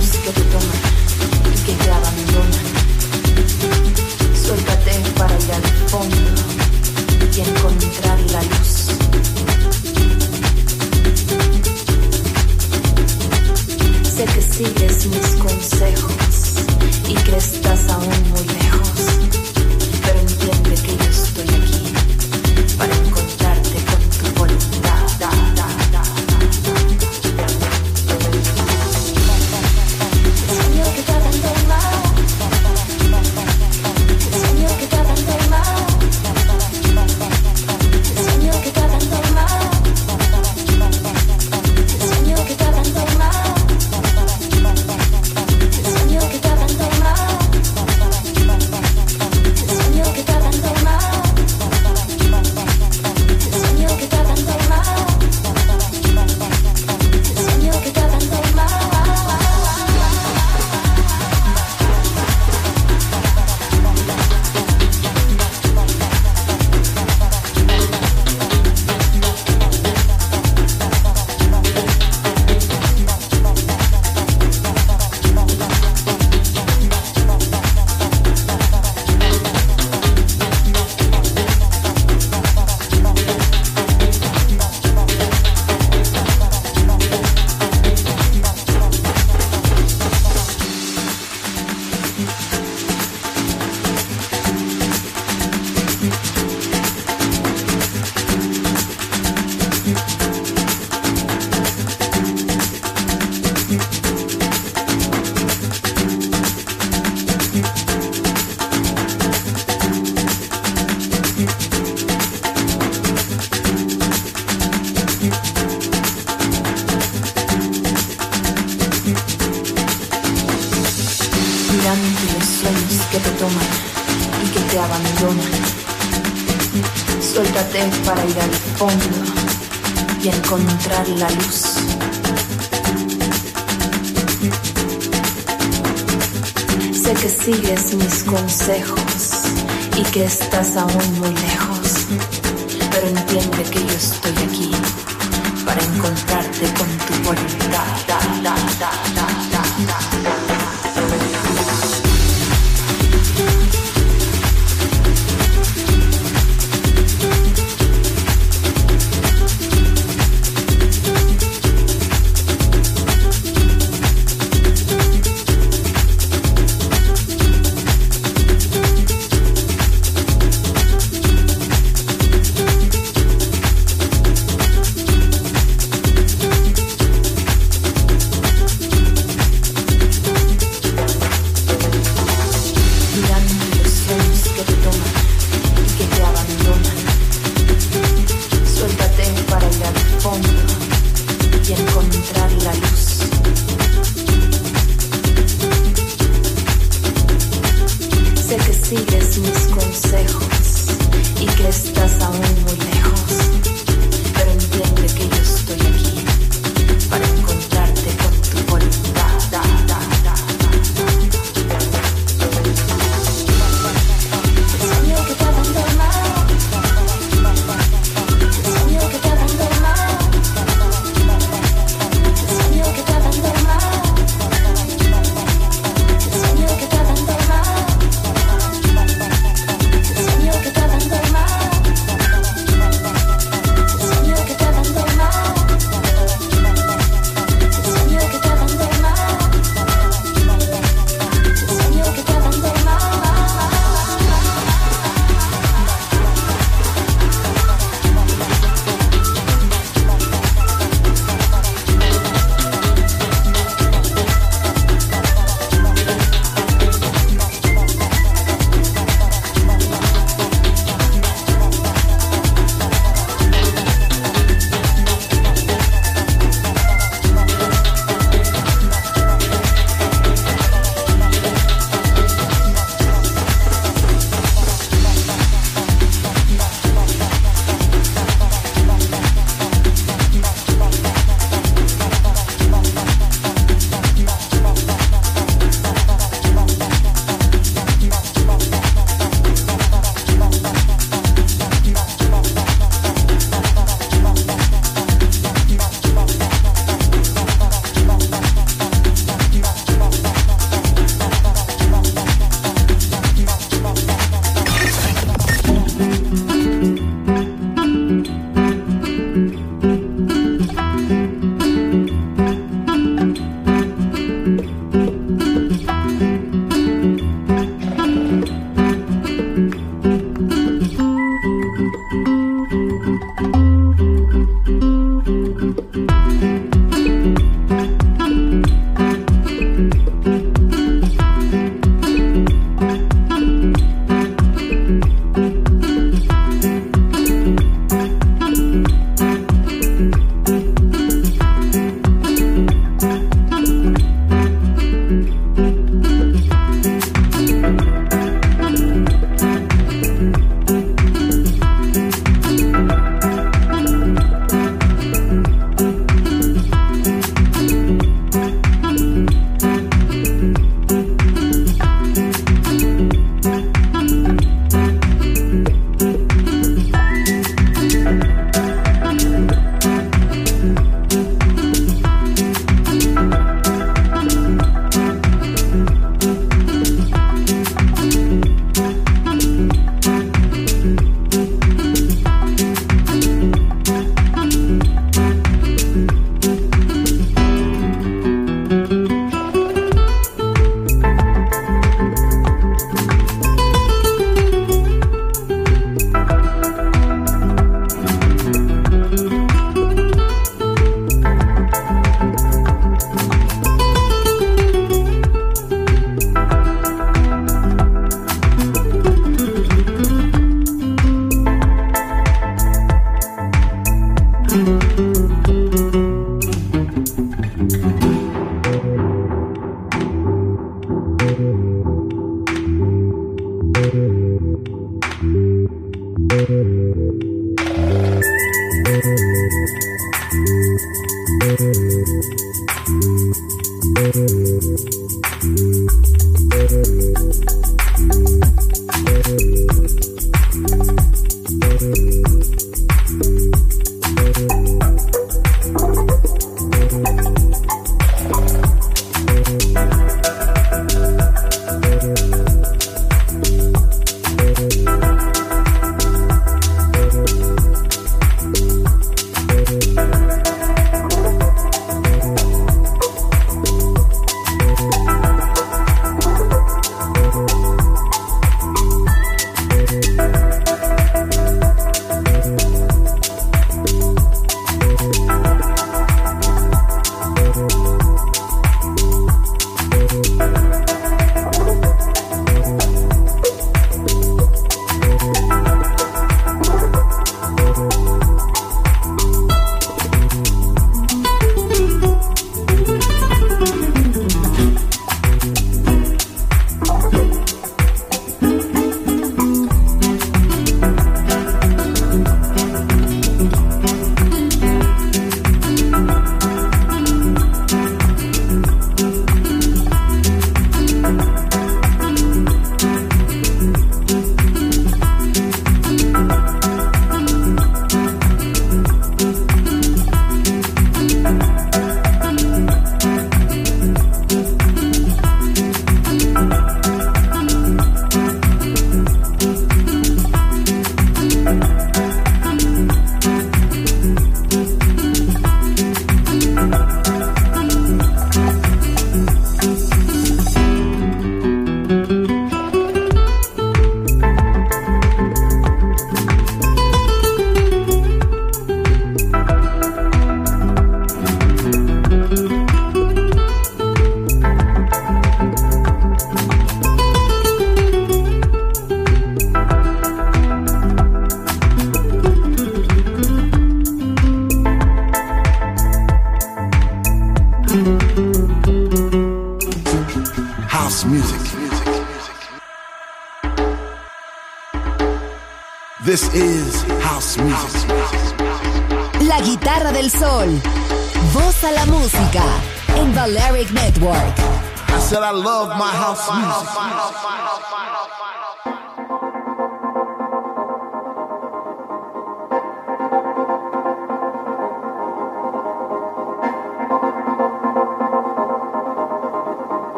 Just get it on my la luz. Sé que sigues mis consejos y que estás aún muy lejos, pero entiende que yo estoy aquí para encontrarte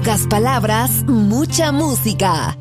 Pocas palabras, mucha música.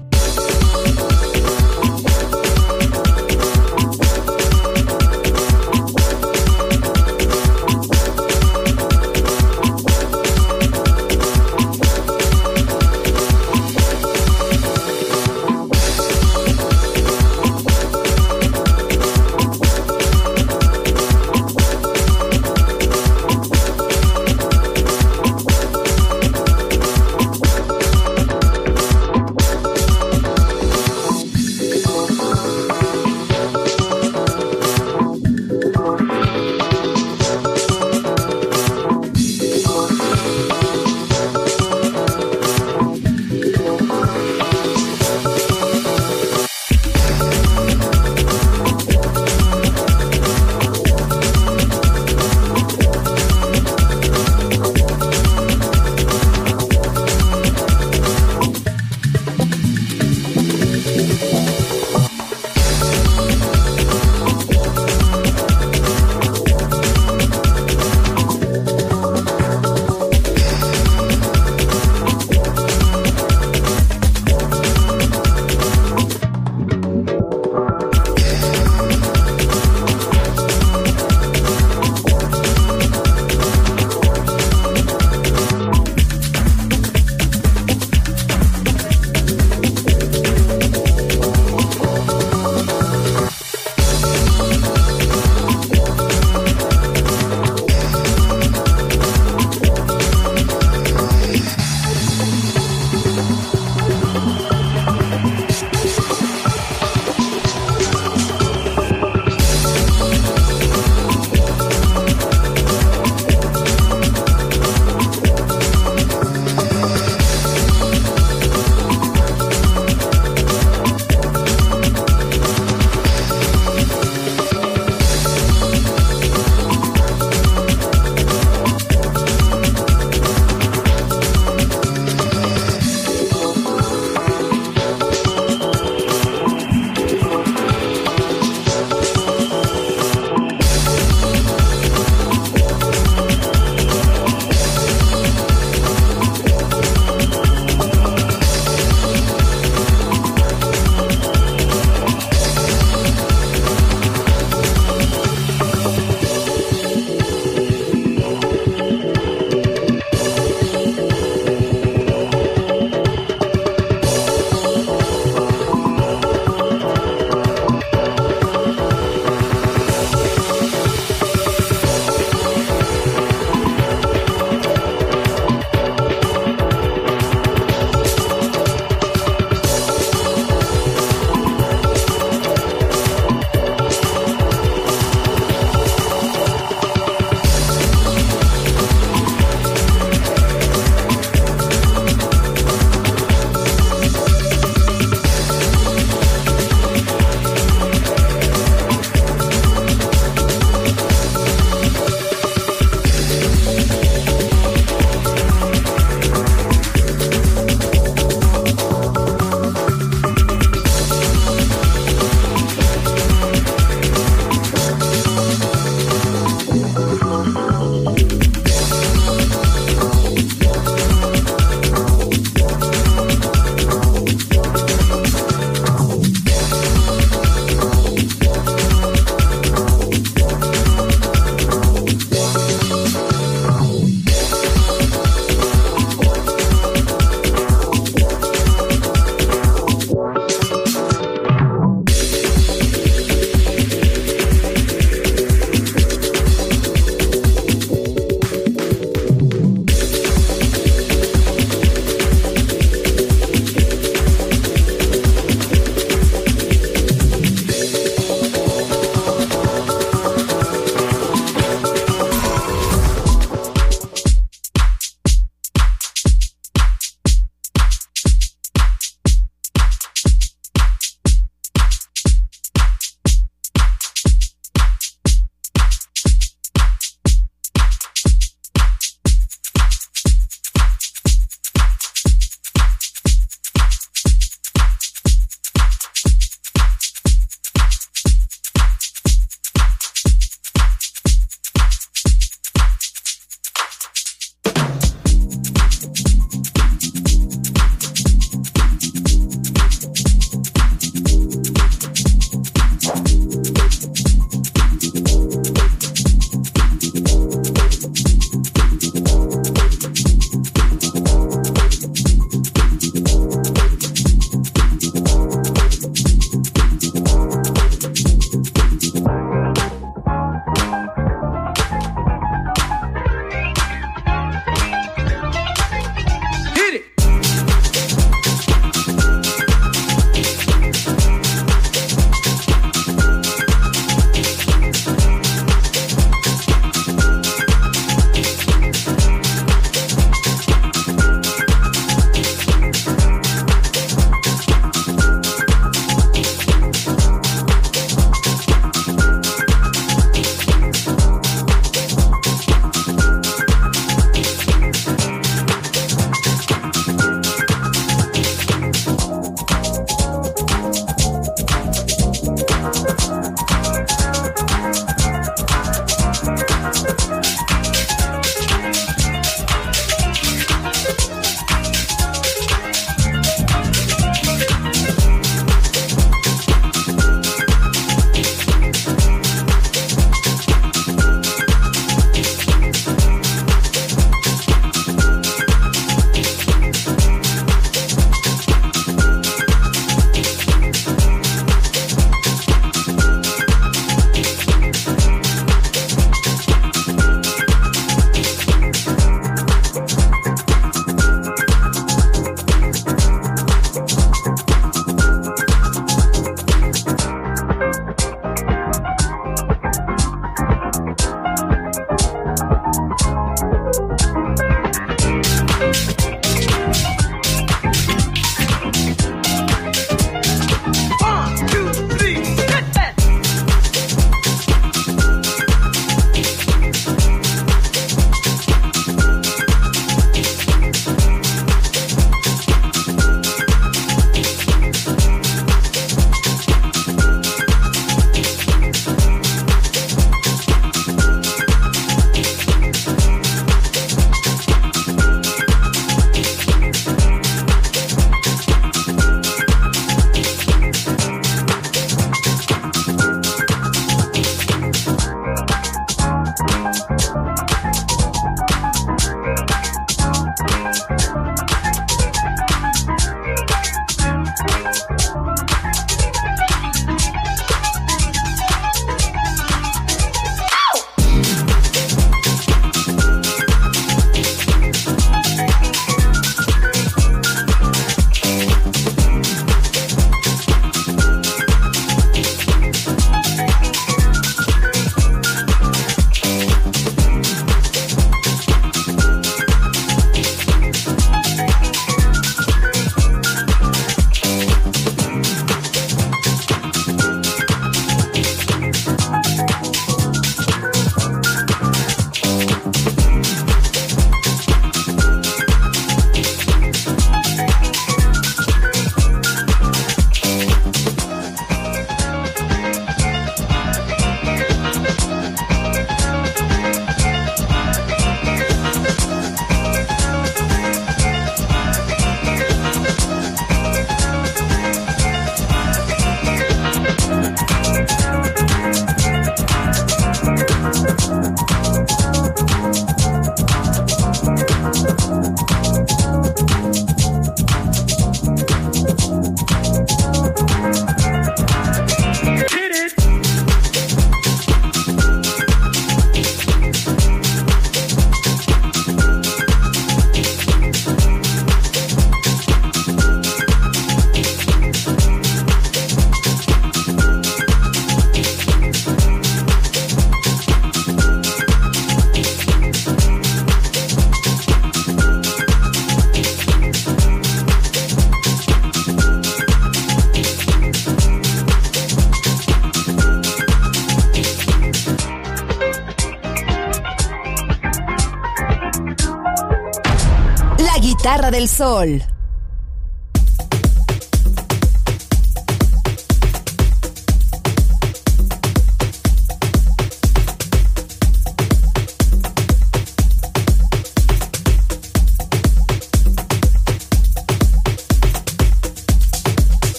Guitarra del sol.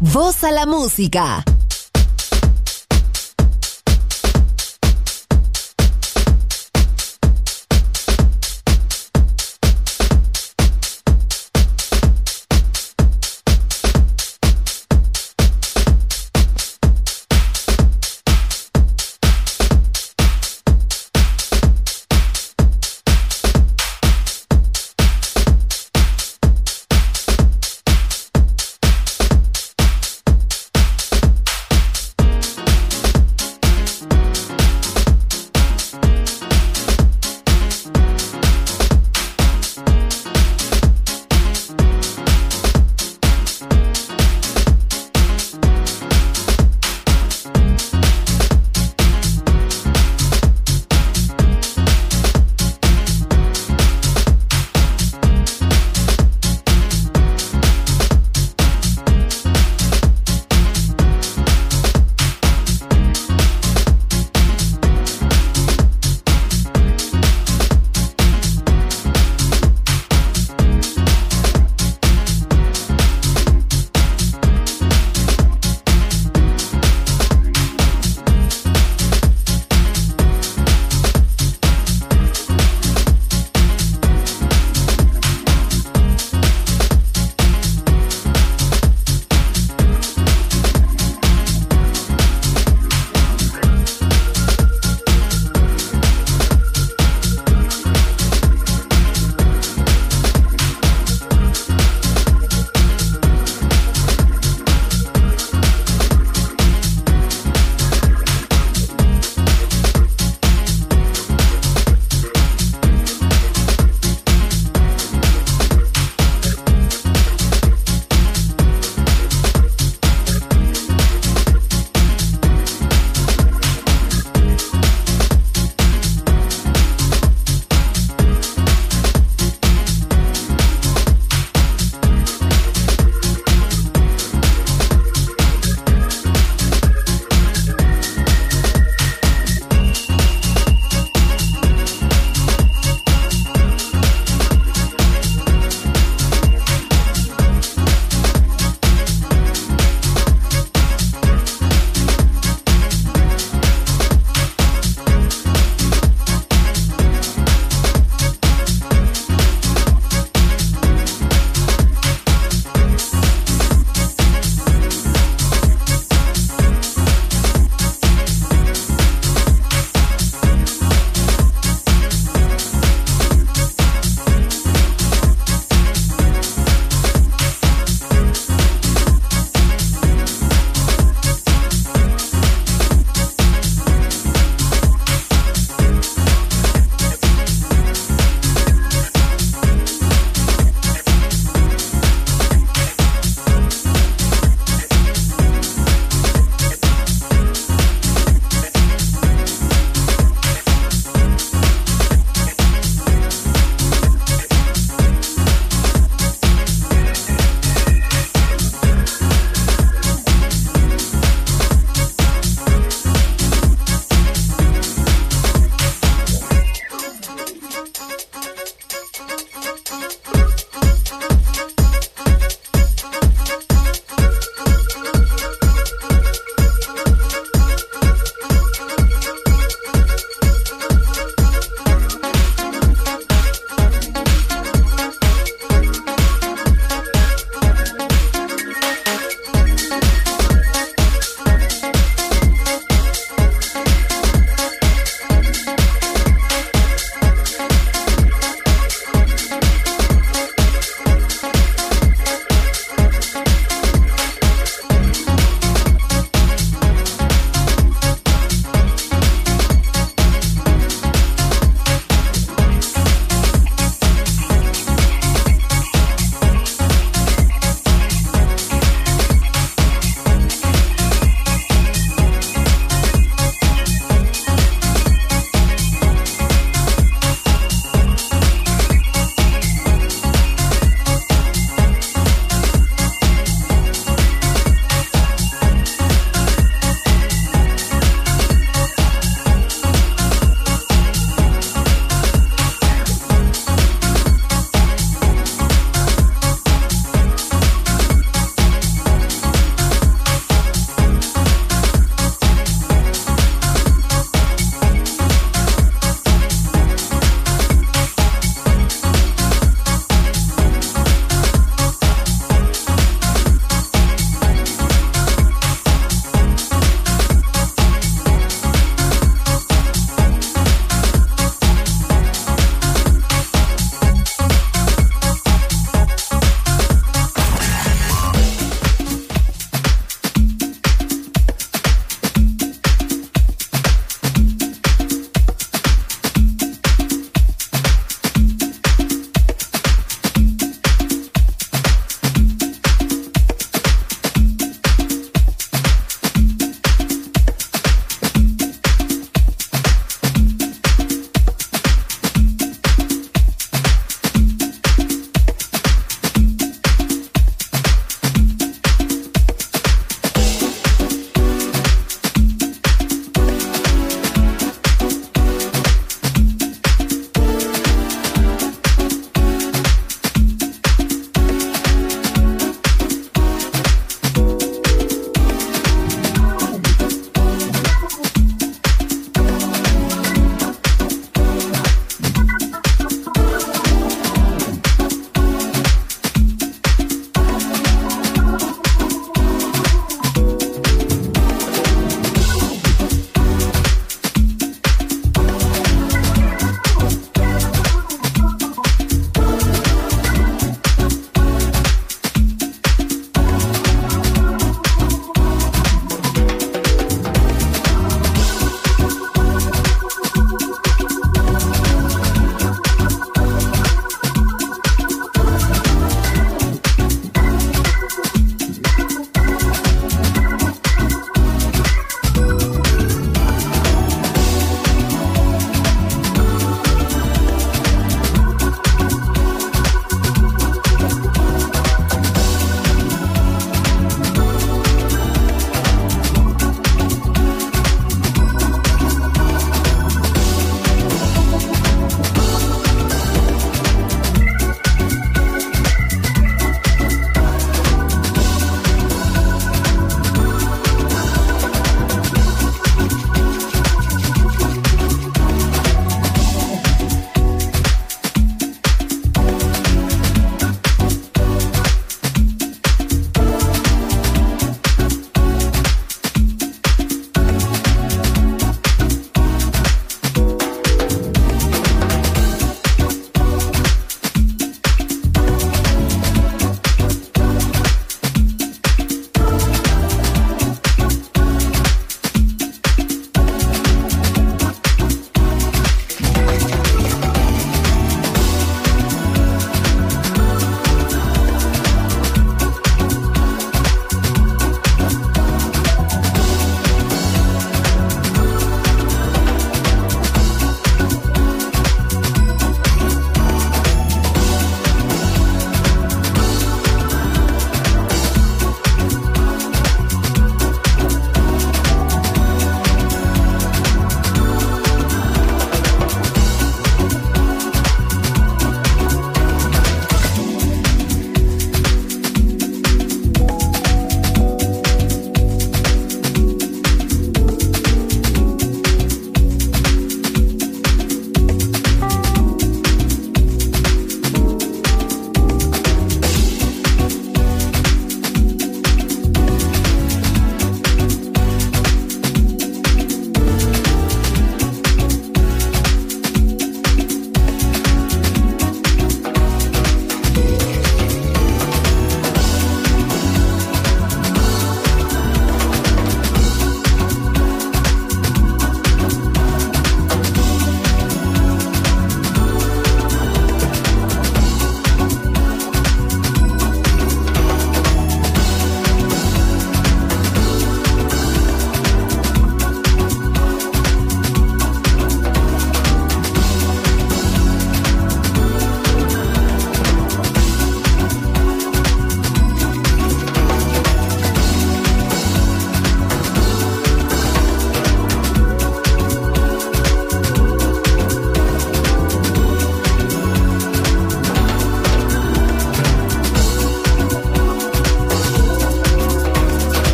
Voz a la música.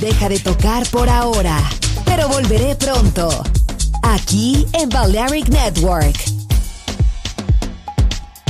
Deja de tocar por ahora, pero volveré pronto. Aquí en Balearic Network.